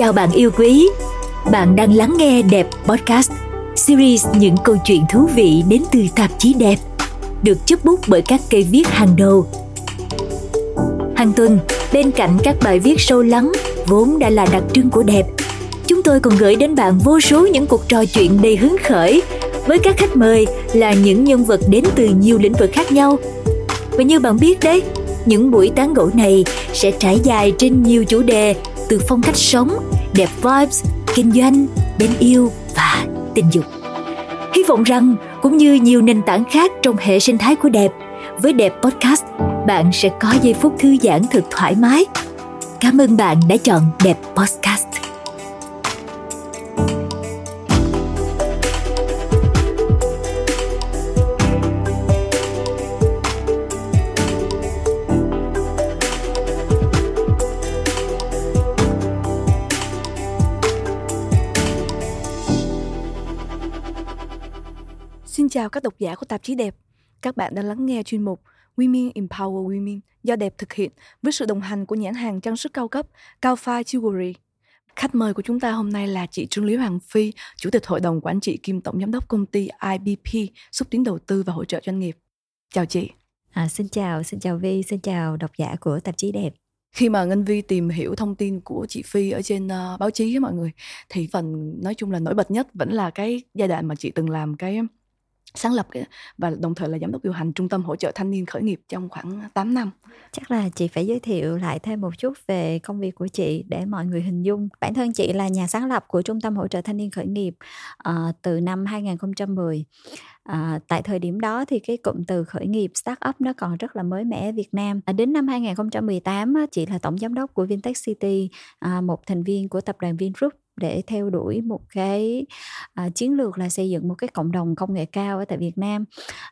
Chào bạn yêu quý, bạn đang lắng nghe Đẹp Podcast, series những câu chuyện thú vị đến từ tạp chí Đẹp, được chấp bút bởi các cây viết hàng đầu. Hàng tuần, bên cạnh các bài viết sâu lắng vốn đã là đặc trưng của Đẹp, chúng tôi còn gửi đến bạn vô số những cuộc trò chuyện đầy hứng khởi với các khách mời là những nhân vật đến từ nhiều lĩnh vực khác nhau. Và như bạn biết đấy, những buổi tán gẫu này sẽ trải dài trên nhiều chủ đề từ phong cách sống, đẹp vibes, kinh doanh, bên yêu và tình dục. Hy vọng rằng cũng như nhiều nền tảng khác trong hệ sinh thái của đẹp, với đẹp podcast, bạn sẽ có giây phút thư giãn thật thoải mái. Cảm ơn bạn đã chọn đẹp podcast. Chào các độc giả của tạp chí Đẹp. Các bạn đang lắng nghe chuyên mục Women Empower Women do Đẹp thực hiện với sự đồng hành của nhãn hàng trang sức cao cấp Cao Phi Jewelry. Khách mời của chúng ta hôm nay là chị Trương Lý Hoàng Phi, Chủ tịch Hội đồng Quản trị kiêm Tổng Giám đốc công ty IBP, xúc tiến đầu tư và hỗ trợ doanh nghiệp. Chào chị. À, xin chào, xin chào Vi, xin chào độc giả của tạp chí Đẹp khi mà ngân vi tìm hiểu thông tin của chị phi ở trên uh, báo chí mọi người thì phần nói chung là nổi bật nhất vẫn là cái giai đoạn mà chị từng làm cái sáng lập và đồng thời là giám đốc điều hành trung tâm hỗ trợ thanh niên khởi nghiệp trong khoảng 8 năm. Chắc là chị phải giới thiệu lại thêm một chút về công việc của chị để mọi người hình dung. Bản thân chị là nhà sáng lập của trung tâm hỗ trợ thanh niên khởi nghiệp uh, từ năm 2010. À, ờ, tại thời điểm đó thì cái cụm từ khởi nghiệp startup nó còn rất là mới mẻ ở Việt Nam. À, đến năm 2018 chị là tổng giám đốc của Vintech City, à, một thành viên của tập đoàn Vingroup để theo đuổi một cái à, chiến lược là xây dựng một cái cộng đồng công nghệ cao ở tại Việt Nam.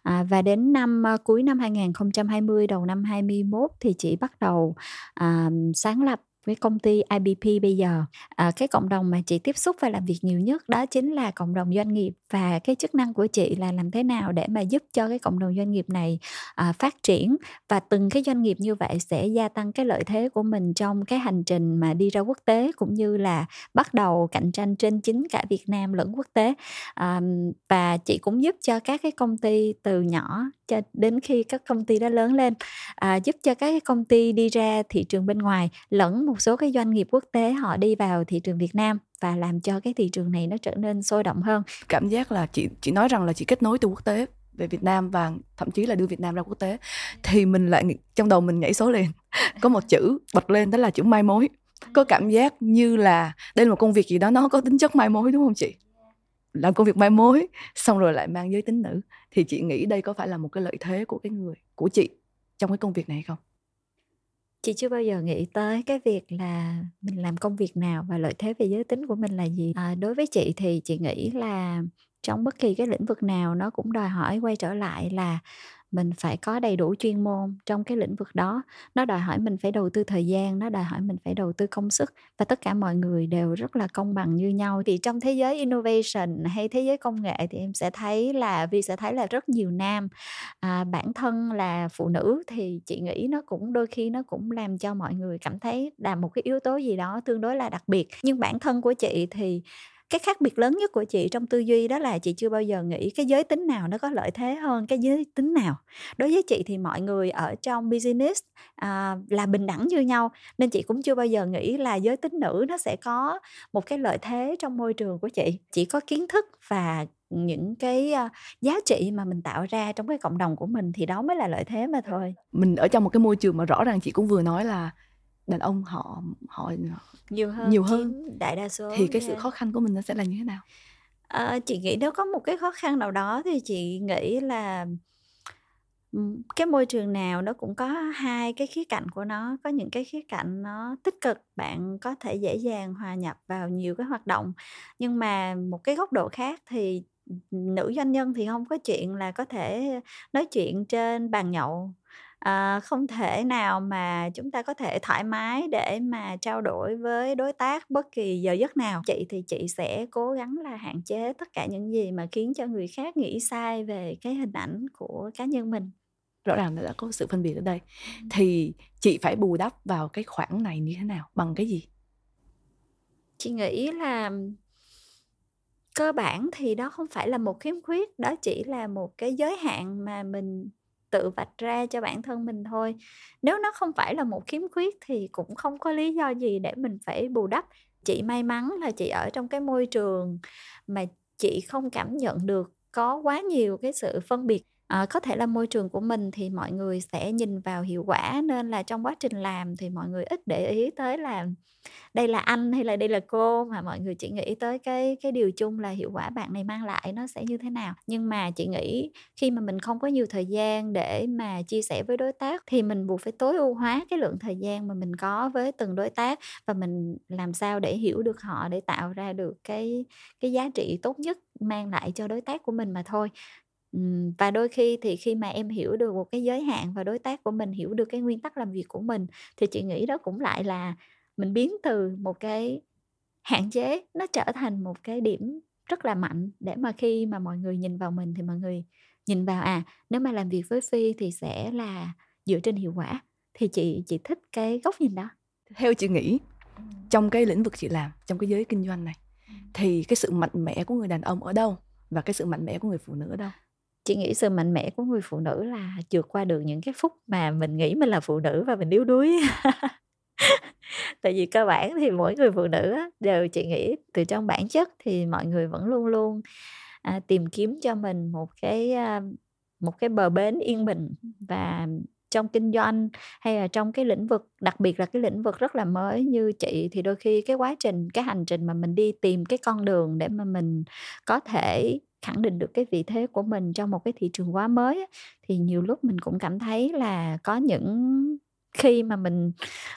À, và đến năm à, cuối năm 2020 đầu năm 2021 thì chị bắt đầu à, sáng lập với công ty IBP bây giờ. À, cái cộng đồng mà chị tiếp xúc và làm việc nhiều nhất đó chính là cộng đồng doanh nghiệp. Và cái chức năng của chị là làm thế nào để mà giúp cho cái cộng đồng doanh nghiệp này à, phát triển. Và từng cái doanh nghiệp như vậy sẽ gia tăng cái lợi thế của mình trong cái hành trình mà đi ra quốc tế cũng như là bắt đầu cạnh tranh trên chính cả Việt Nam lẫn quốc tế. À, và chị cũng giúp cho các cái công ty từ nhỏ cho đến khi các công ty đó lớn lên à, giúp cho các công ty đi ra thị trường bên ngoài lẫn một số cái doanh nghiệp quốc tế họ đi vào thị trường Việt Nam và làm cho cái thị trường này nó trở nên sôi động hơn. Cảm giác là chị chị nói rằng là chị kết nối từ quốc tế về Việt Nam và thậm chí là đưa Việt Nam ra quốc tế thì mình lại trong đầu mình nhảy số liền có một chữ bật lên đó là chữ mai mối. Có cảm giác như là đây là một công việc gì đó nó có tính chất mai mối đúng không chị? Làm công việc mai mối xong rồi lại mang giới tính nữ thì chị nghĩ đây có phải là một cái lợi thế của cái người của chị trong cái công việc này không? Chị chưa bao giờ nghĩ tới cái việc là mình làm công việc nào và lợi thế về giới tính của mình là gì. À, đối với chị thì chị nghĩ là trong bất kỳ cái lĩnh vực nào nó cũng đòi hỏi quay trở lại là mình phải có đầy đủ chuyên môn trong cái lĩnh vực đó. Nó đòi hỏi mình phải đầu tư thời gian nó đòi hỏi mình phải đầu tư công sức và tất cả mọi người đều rất là công bằng như nhau. Thì trong thế giới innovation hay thế giới công nghệ thì em sẽ thấy là vì sẽ thấy là rất nhiều nam à, bản thân là phụ nữ thì chị nghĩ nó cũng đôi khi nó cũng làm cho mọi người cảm thấy là một cái yếu tố gì đó tương đối là đặc biệt. Nhưng bản thân của chị thì cái khác biệt lớn nhất của chị trong tư duy đó là chị chưa bao giờ nghĩ cái giới tính nào nó có lợi thế hơn cái giới tính nào. Đối với chị thì mọi người ở trong business à, là bình đẳng như nhau nên chị cũng chưa bao giờ nghĩ là giới tính nữ nó sẽ có một cái lợi thế trong môi trường của chị. Chỉ có kiến thức và những cái à, giá trị mà mình tạo ra trong cái cộng đồng của mình thì đó mới là lợi thế mà thôi. Mình ở trong một cái môi trường mà rõ ràng chị cũng vừa nói là đàn ông họ họ nhiều hơn nhiều hơn. đại đa số thì cái sự khó khăn của mình nó sẽ là như thế nào? À, chị nghĩ nếu có một cái khó khăn nào đó thì chị nghĩ là cái môi trường nào nó cũng có hai cái khía cạnh của nó. Có những cái khía cạnh nó tích cực bạn có thể dễ dàng hòa nhập vào nhiều cái hoạt động. Nhưng mà một cái góc độ khác thì nữ doanh nhân thì không có chuyện là có thể nói chuyện trên bàn nhậu à, không thể nào mà chúng ta có thể thoải mái để mà trao đổi với đối tác bất kỳ giờ giấc nào. Chị thì chị sẽ cố gắng là hạn chế tất cả những gì mà khiến cho người khác nghĩ sai về cái hình ảnh của cá nhân mình. Rõ ràng là đã có sự phân biệt ở đây. Thì chị phải bù đắp vào cái khoảng này như thế nào? Bằng cái gì? Chị nghĩ là cơ bản thì đó không phải là một khiếm khuyết đó chỉ là một cái giới hạn mà mình tự vạch ra cho bản thân mình thôi. Nếu nó không phải là một khiếm khuyết thì cũng không có lý do gì để mình phải bù đắp. Chị may mắn là chị ở trong cái môi trường mà chị không cảm nhận được có quá nhiều cái sự phân biệt à, có thể là môi trường của mình thì mọi người sẽ nhìn vào hiệu quả nên là trong quá trình làm thì mọi người ít để ý tới là đây là anh hay là đây là cô mà mọi người chỉ nghĩ tới cái cái điều chung là hiệu quả bạn này mang lại nó sẽ như thế nào. Nhưng mà chị nghĩ khi mà mình không có nhiều thời gian để mà chia sẻ với đối tác thì mình buộc phải tối ưu hóa cái lượng thời gian mà mình có với từng đối tác và mình làm sao để hiểu được họ để tạo ra được cái cái giá trị tốt nhất mang lại cho đối tác của mình mà thôi và đôi khi thì khi mà em hiểu được một cái giới hạn và đối tác của mình hiểu được cái nguyên tắc làm việc của mình thì chị nghĩ đó cũng lại là mình biến từ một cái hạn chế nó trở thành một cái điểm rất là mạnh để mà khi mà mọi người nhìn vào mình thì mọi người nhìn vào à nếu mà làm việc với phi thì sẽ là dựa trên hiệu quả. Thì chị chị thích cái góc nhìn đó. Theo chị nghĩ trong cái lĩnh vực chị làm trong cái giới kinh doanh này thì cái sự mạnh mẽ của người đàn ông ở đâu và cái sự mạnh mẽ của người phụ nữ ở đâu chị nghĩ sự mạnh mẽ của người phụ nữ là vượt qua được những cái phút mà mình nghĩ mình là phụ nữ và mình yếu đuối. Tại vì cơ bản thì mỗi người phụ nữ đều chị nghĩ từ trong bản chất thì mọi người vẫn luôn luôn à, tìm kiếm cho mình một cái à, một cái bờ bến yên bình và trong kinh doanh hay là trong cái lĩnh vực đặc biệt là cái lĩnh vực rất là mới như chị thì đôi khi cái quá trình cái hành trình mà mình đi tìm cái con đường để mà mình có thể khẳng định được cái vị thế của mình trong một cái thị trường quá mới thì nhiều lúc mình cũng cảm thấy là có những khi mà mình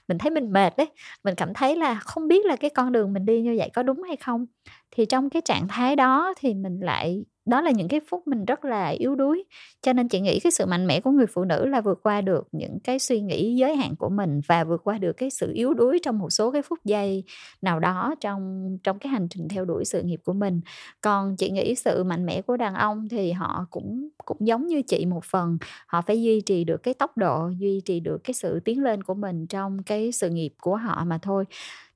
mình thấy mình mệt đấy, mình cảm thấy là không biết là cái con đường mình đi như vậy có đúng hay không thì trong cái trạng thái đó thì mình lại, đó là những cái phút mình rất là yếu đuối. Cho nên chị nghĩ cái sự mạnh mẽ của người phụ nữ là vượt qua được những cái suy nghĩ giới hạn của mình và vượt qua được cái sự yếu đuối trong một số cái phút giây nào đó trong trong cái hành trình theo đuổi sự nghiệp của mình. Còn chị nghĩ sự mạnh mẽ của đàn ông thì họ cũng cũng giống như chị một phần. Họ phải duy trì được cái tốc độ, duy trì được cái sự tiến lên của mình trong cái sự nghiệp của họ mà thôi.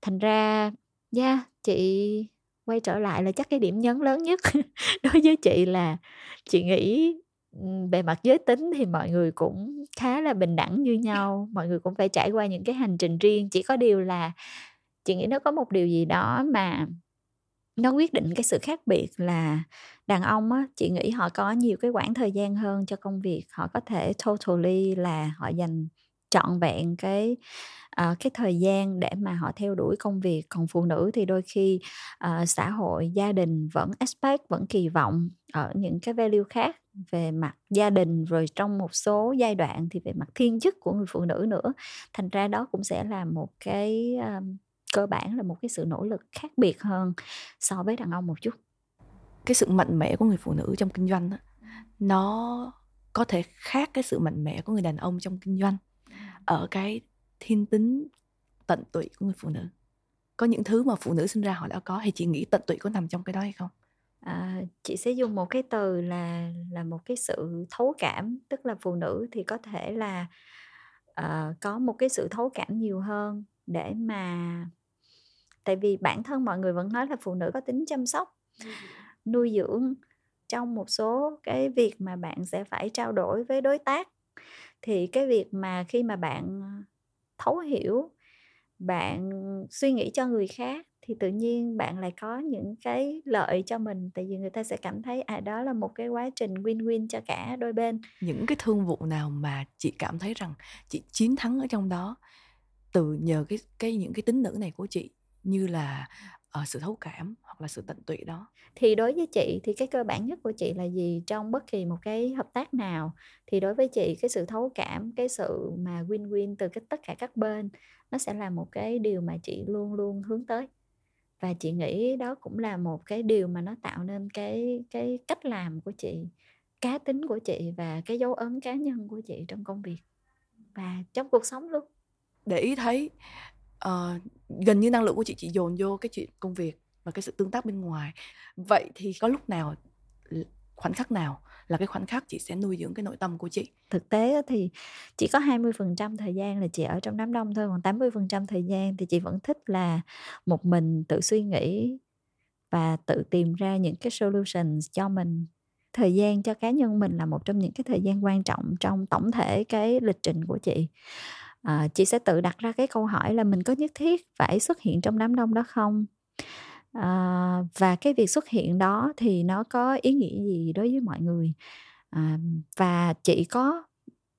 Thành ra, yeah, chị quay trở lại là chắc cái điểm nhấn lớn nhất đối với chị là chị nghĩ về mặt giới tính thì mọi người cũng khá là bình đẳng như nhau, mọi người cũng phải trải qua những cái hành trình riêng. Chỉ có điều là chị nghĩ nó có một điều gì đó mà nó quyết định cái sự khác biệt là đàn ông á, chị nghĩ họ có nhiều cái quãng thời gian hơn cho công việc, họ có thể totally là họ dành trọn vẹn cái uh, cái thời gian để mà họ theo đuổi công việc. Còn phụ nữ thì đôi khi uh, xã hội gia đình vẫn expect vẫn kỳ vọng ở những cái value khác về mặt gia đình. Rồi trong một số giai đoạn thì về mặt thiên chức của người phụ nữ nữa. Thành ra đó cũng sẽ là một cái um, cơ bản là một cái sự nỗ lực khác biệt hơn so với đàn ông một chút. Cái sự mạnh mẽ của người phụ nữ trong kinh doanh đó, nó có thể khác cái sự mạnh mẽ của người đàn ông trong kinh doanh ở cái thiên tính tận tụy của người phụ nữ? Có những thứ mà phụ nữ sinh ra họ đã có hay chị nghĩ tận tụy có nằm trong cái đó hay không? À, chị sẽ dùng một cái từ là là một cái sự thấu cảm tức là phụ nữ thì có thể là uh, có một cái sự thấu cảm nhiều hơn để mà tại vì bản thân mọi người vẫn nói là phụ nữ có tính chăm sóc nuôi dưỡng trong một số cái việc mà bạn sẽ phải trao đổi với đối tác thì cái việc mà khi mà bạn ờ, thấu hiểu, bạn suy nghĩ cho người khác thì tự nhiên bạn lại có những cái lợi cho mình. Tại vì người ta sẽ cảm thấy à đó là một cái quá trình win-win cho cả đôi bên. Những cái thương vụ nào mà chị cảm thấy rằng chị chiến thắng ở trong đó từ nhờ cái cái những cái tính nữ này của chị, như là uh, sự thấu cảm hoặc là sự tận tụy đó. Thì đối với chị thì cái cơ bản nhất của chị là gì trong bất kỳ một cái hợp tác nào? Thì đối với chị cái sự thấu cảm cái sự mà win win từ cái tất cả các bên nó sẽ là một cái điều mà chị luôn luôn hướng tới. Và chị nghĩ đó cũng là một cái điều mà nó tạo nên cái cái cách làm của chị cá tính của chị và cái dấu ấn cá nhân của chị trong công việc và trong cuộc sống luôn. Để ý thấy uh, gần như năng lượng của chị chị dồn vô cái chuyện công việc và cái sự tương tác bên ngoài. Vậy thì có lúc nào khoảnh khắc nào là cái khoảnh khắc chị sẽ nuôi dưỡng cái nội tâm của chị? Thực tế thì chỉ có 20% thời gian là chị ở trong đám đông thôi còn 80% thời gian thì chị vẫn thích là một mình tự suy nghĩ và tự tìm ra những cái solution cho mình. Thời gian cho cá nhân mình là một trong những cái thời gian quan trọng trong tổng thể cái lịch trình của chị à, chị sẽ tự đặt ra cái câu hỏi là mình có nhất thiết phải xuất hiện trong đám đông đó không? À, và cái việc xuất hiện đó thì nó có ý nghĩa gì đối với mọi người? À, và chị có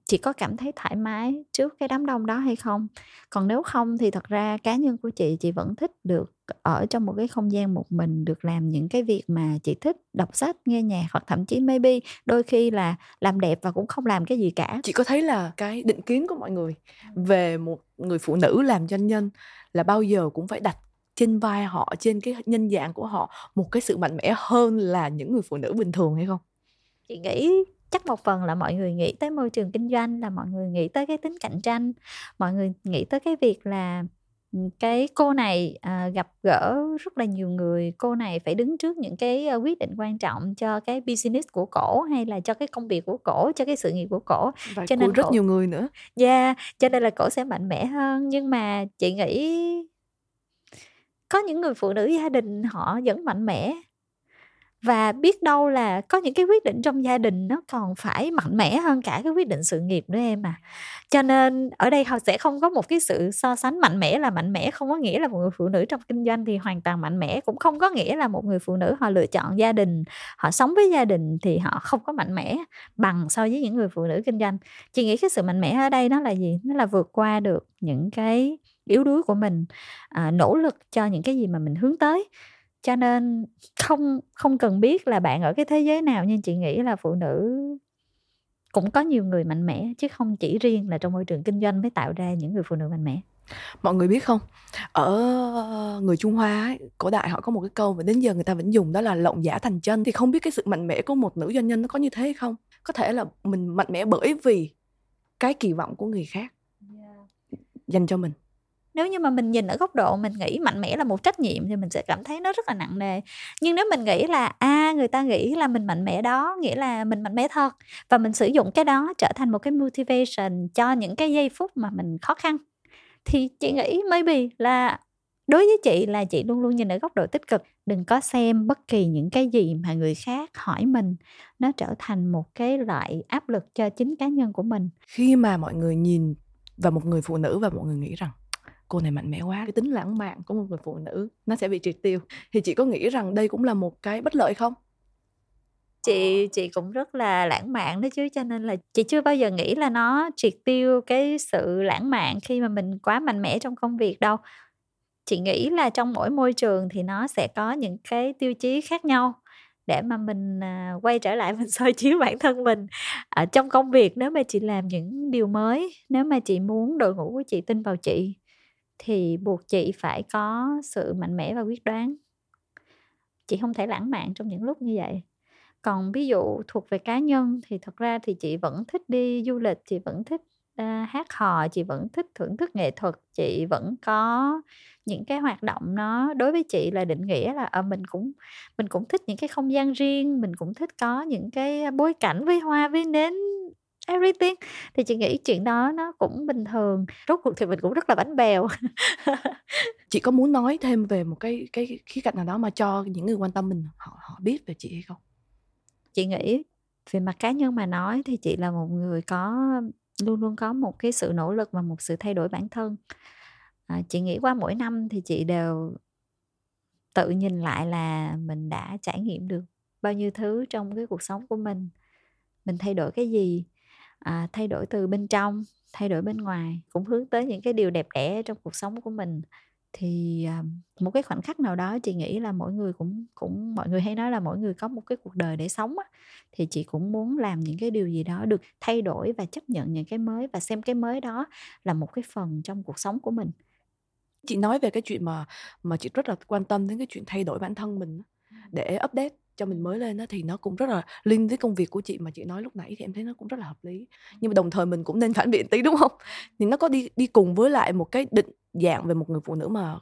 chị có cảm thấy thoải mái trước cái đám đông đó hay không? Còn nếu không thì thật ra cá nhân của chị chị vẫn thích được ở trong một cái không gian một mình được làm những cái việc mà chị thích đọc sách nghe nhạc hoặc thậm chí maybe đôi khi là làm đẹp và cũng không làm cái gì cả. Chị có thấy là cái định kiến của mọi người về một người phụ nữ làm doanh nhân là bao giờ cũng phải đặt trên vai họ trên cái nhân dạng của họ một cái sự mạnh mẽ hơn là những người phụ nữ bình thường hay không? Chị nghĩ chắc một phần là mọi người nghĩ tới môi trường kinh doanh là mọi người nghĩ tới cái tính cạnh tranh mọi người nghĩ tới cái việc là cái cô này à, gặp gỡ rất là nhiều người cô này phải đứng trước những cái uh, quyết định quan trọng cho cái business của cổ hay là cho cái công việc của cổ cho cái sự nghiệp của cổ. Và cho nên rất cổ, nhiều người nữa. Yeah cho nên là cổ sẽ mạnh mẽ hơn. Nhưng mà chị nghĩ có những người phụ nữ gia đình họ vẫn mạnh mẽ và biết đâu là có những cái quyết định trong gia đình nó còn phải mạnh mẽ hơn cả cái quyết định sự nghiệp nữa em à. Cho nên ở đây họ sẽ không có một cái sự so sánh mạnh mẽ là mạnh mẽ không có nghĩa là một người phụ nữ trong kinh doanh thì hoàn toàn mạnh mẽ cũng không có nghĩa là một người phụ nữ họ lựa chọn gia đình họ sống với gia đình thì họ không có mạnh mẽ bằng so với những người phụ nữ kinh doanh. Chị nghĩ cái sự mạnh mẽ ở đây nó là gì? Nó là vượt qua được những cái yếu đuối của mình à, nỗ lực cho những cái gì mà mình hướng tới cho nên không không cần biết là bạn ở cái thế giới nào nhưng chị nghĩ là phụ nữ cũng có nhiều người mạnh mẽ chứ không chỉ riêng là trong môi trường kinh doanh mới tạo ra những người phụ nữ mạnh mẽ. Mọi người biết không? Ở người trung hoa ấy, cổ đại họ có một cái câu mà đến giờ người ta vẫn dùng đó là lộng giả thành chân thì không biết cái sự mạnh mẽ của một nữ doanh nhân nó có như thế hay không? Có thể là mình mạnh mẽ bởi vì cái kỳ vọng của người khác dành cho mình nếu như mà mình nhìn ở góc độ mình nghĩ mạnh mẽ là một trách nhiệm thì mình sẽ cảm thấy nó rất là nặng nề. Nhưng nếu mình nghĩ là a à, người ta nghĩ là mình mạnh mẽ đó nghĩa là mình mạnh mẽ thật và mình sử dụng cái đó trở thành một cái motivation cho những cái giây phút mà mình khó khăn thì chị nghĩ maybe là đối với chị là chị luôn luôn nhìn ở góc độ tích cực. Đừng có xem bất kỳ những cái gì mà người khác hỏi mình nó trở thành một cái loại áp lực cho chính cá nhân của mình. Khi mà mọi người nhìn vào một người phụ nữ và mọi người nghĩ rằng cô này mạnh mẽ quá. Cái tính lãng mạn của một người phụ nữ nó sẽ bị triệt tiêu. Thì chị có nghĩ rằng đây cũng là một cái bất lợi không? Chị chị cũng rất là lãng mạn đó chứ cho nên là chị chưa bao giờ nghĩ là nó triệt tiêu cái sự lãng mạn khi mà mình quá mạnh mẽ trong công việc đâu. Chị nghĩ là trong mỗi môi trường thì nó sẽ có những cái tiêu chí khác nhau để mà mình à, quay trở lại mình soi chiếu bản thân mình ở trong công việc. Nếu mà chị làm những điều mới nếu mà chị muốn đội ngũ của chị tin vào chị thì buộc chị phải có sự mạnh mẽ và quyết đoán. Chị không thể lãng mạn trong những lúc như vậy. Còn ví dụ thuộc về cá nhân thì thật ra thì chị vẫn thích đi du lịch chị vẫn thích uh, hát hò chị vẫn thích thưởng thức nghệ thuật chị vẫn có những cái hoạt động nó đối với chị là định nghĩa là ở mình cũng mình cũng thích những cái không gian riêng mình cũng thích có những cái bối cảnh với hoa với nến everything. Thì chị nghĩ chuyện đó nó cũng bình thường. Rốt cuộc thì mình cũng rất là bánh bèo. Chị có muốn nói thêm về một cái cái khía cạnh nào đó mà cho những người quan tâm mình họ họ biết về chị hay không? Chị nghĩ về mặt cá nhân mà nói thì chị là một người có luôn luôn có một cái sự nỗ lực và một sự thay đổi bản thân. À, chị nghĩ qua mỗi năm thì chị đều tự nhìn lại là mình đã trải nghiệm được bao nhiêu thứ trong cái cuộc sống của mình. Mình thay đổi cái gì à, thay đổi từ bên trong thay đổi bên ngoài cũng hướng tới những cái điều đẹp đẽ trong cuộc sống của mình. Thì à, một cái khoảnh khắc nào đó chị nghĩ là mỗi người cũng cũng mọi người hay nói là mỗi người có một cái cuộc đời để sống á thì chị cũng muốn làm những cái điều gì đó được thay đổi và chấp nhận những cái mới và xem cái mới đó là một cái phần trong cuộc sống của mình. Chị nói về cái chuyện mà mà chị rất là quan tâm đến cái chuyện thay đổi bản thân mình để update cho mình mới lên đó thì nó cũng rất là liên với công việc của chị mà chị nói lúc nãy thì em thấy nó cũng rất là hợp lý. Nhưng mà đồng thời mình cũng nên phản biện tí đúng không? Thì nó có đi đi cùng với lại một cái định dạng về một người phụ nữ mà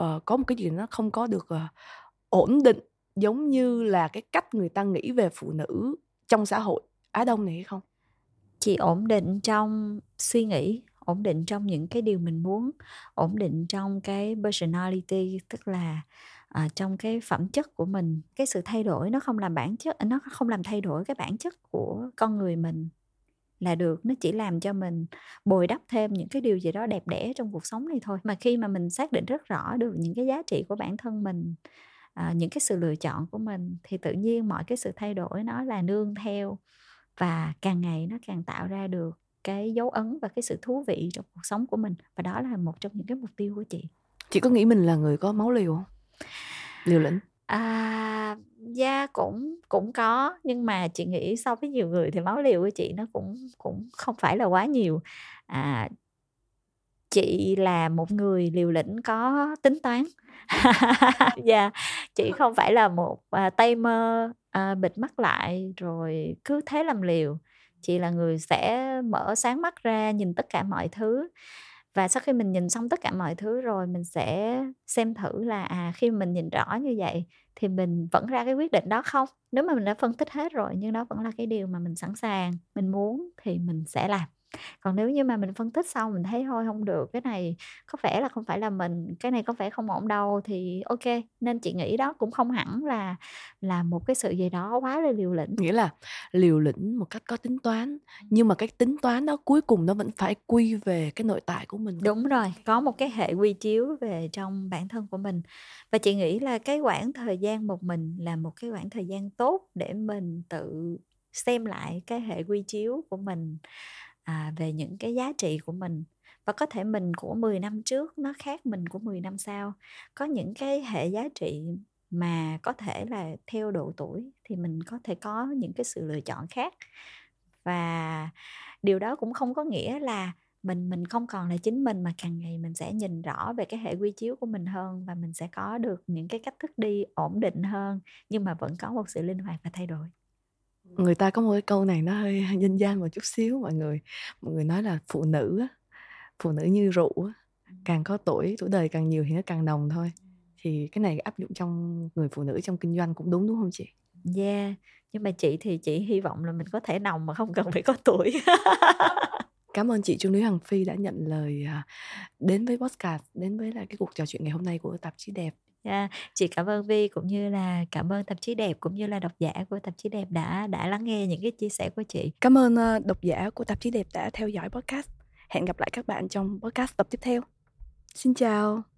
uh, có một cái gì nó không có được uh, ổn định giống như là cái cách người ta nghĩ về phụ nữ trong xã hội Á Đông này hay không? Chị ổn định trong suy nghĩ, ổn định trong những cái điều mình muốn, ổn định trong cái personality tức là à, trong cái phẩm chất của mình. Cái sự thay đổi nó không làm bản chất nó không làm thay đổi cái bản chất của con người mình là được. Nó chỉ làm cho mình bồi đắp thêm những cái điều gì đó đẹp đẽ trong cuộc sống này thôi. Mà khi mà mình xác định rất rõ được những cái giá trị của bản thân mình à, những cái sự lựa chọn của mình thì tự nhiên mọi cái sự thay đổi nó là nương theo và càng ngày nó càng tạo ra được cái dấu ấn và cái sự thú vị trong cuộc sống của mình và đó là một trong những cái mục tiêu của chị chị có nghĩ mình là người có máu liều không liều lĩnh À, yeah, cũng cũng có, nhưng mà chị nghĩ so với nhiều người thì máu liều của chị nó cũng cũng không phải là quá nhiều. À, chị là một người liều lĩnh có tính toán. yeah, chị không phải là một à, tay mơ à, bịt mắt lại rồi cứ thế làm liều. Chị là người sẽ mở sáng mắt ra, nhìn tất cả mọi thứ. Và sau khi mình nhìn xong tất cả mọi thứ rồi, mình sẽ xem thử là à khi mình nhìn rõ như vậy thì mình vẫn ra cái quyết định đó không? Nếu mà mình đã phân tích hết rồi nhưng đó vẫn là cái điều mà mình sẵn sàng, mình muốn thì mình sẽ làm còn nếu như mà mình phân tích xong mình thấy thôi không được cái này có vẻ là không phải là mình cái này có vẻ không ổn đâu thì ok nên chị nghĩ đó cũng không hẳn là là một cái sự gì đó quá là liều lĩnh. Nghĩa là liều lĩnh một cách có tính toán nhưng mà cái tính toán đó cuối cùng nó vẫn phải quy về cái nội tại của mình đúng rồi có một cái hệ quy chiếu về trong bản thân của mình. Và chị nghĩ là cái khoảng thời gian một mình là một cái khoảng thời gian tốt để mình tự xem lại cái hệ quy chiếu của mình à, về những cái giá trị của mình. Và có thể mình của 10 năm trước nó khác mình của 10 năm sau. Có những cái hệ giá trị mà có thể là theo độ tuổi thì mình có thể có những cái sự lựa chọn khác. Và điều đó cũng không có nghĩa là mình mình không còn là chính mình mà càng ngày mình sẽ nhìn rõ về cái hệ quy chiếu của mình hơn và mình sẽ có được những cái cách thức đi ổn định hơn nhưng mà vẫn có một sự linh hoạt và thay đổi người ta có một cái câu này nó hơi dân gian một chút xíu mọi người mọi người nói là phụ nữ phụ nữ như rượu càng có tuổi tuổi đời càng nhiều thì nó càng nồng thôi thì cái này áp dụng trong người phụ nữ trong kinh doanh cũng đúng đúng không chị? Yeah, nhưng mà chị thì chị hy vọng là mình có thể nồng mà không cần phải có tuổi. Cảm ơn chị Trương Lý Hằng Phi đã nhận lời à, đến với podcast, đến với lại cái cuộc trò chuyện ngày hôm nay của tạp chí đẹp. Yeah, chị cảm ơn Vi cũng như là cảm ơn tạp chí đẹp cũng như là độc giả của tạp chí đẹp đã đã lắng nghe những cái chia sẻ của chị. Cảm ơn ờ, độc giả của tạp chí đẹp đã theo dõi podcast. Hẹn gặp lại các bạn trong podcast tập tiếp theo. Xin chào.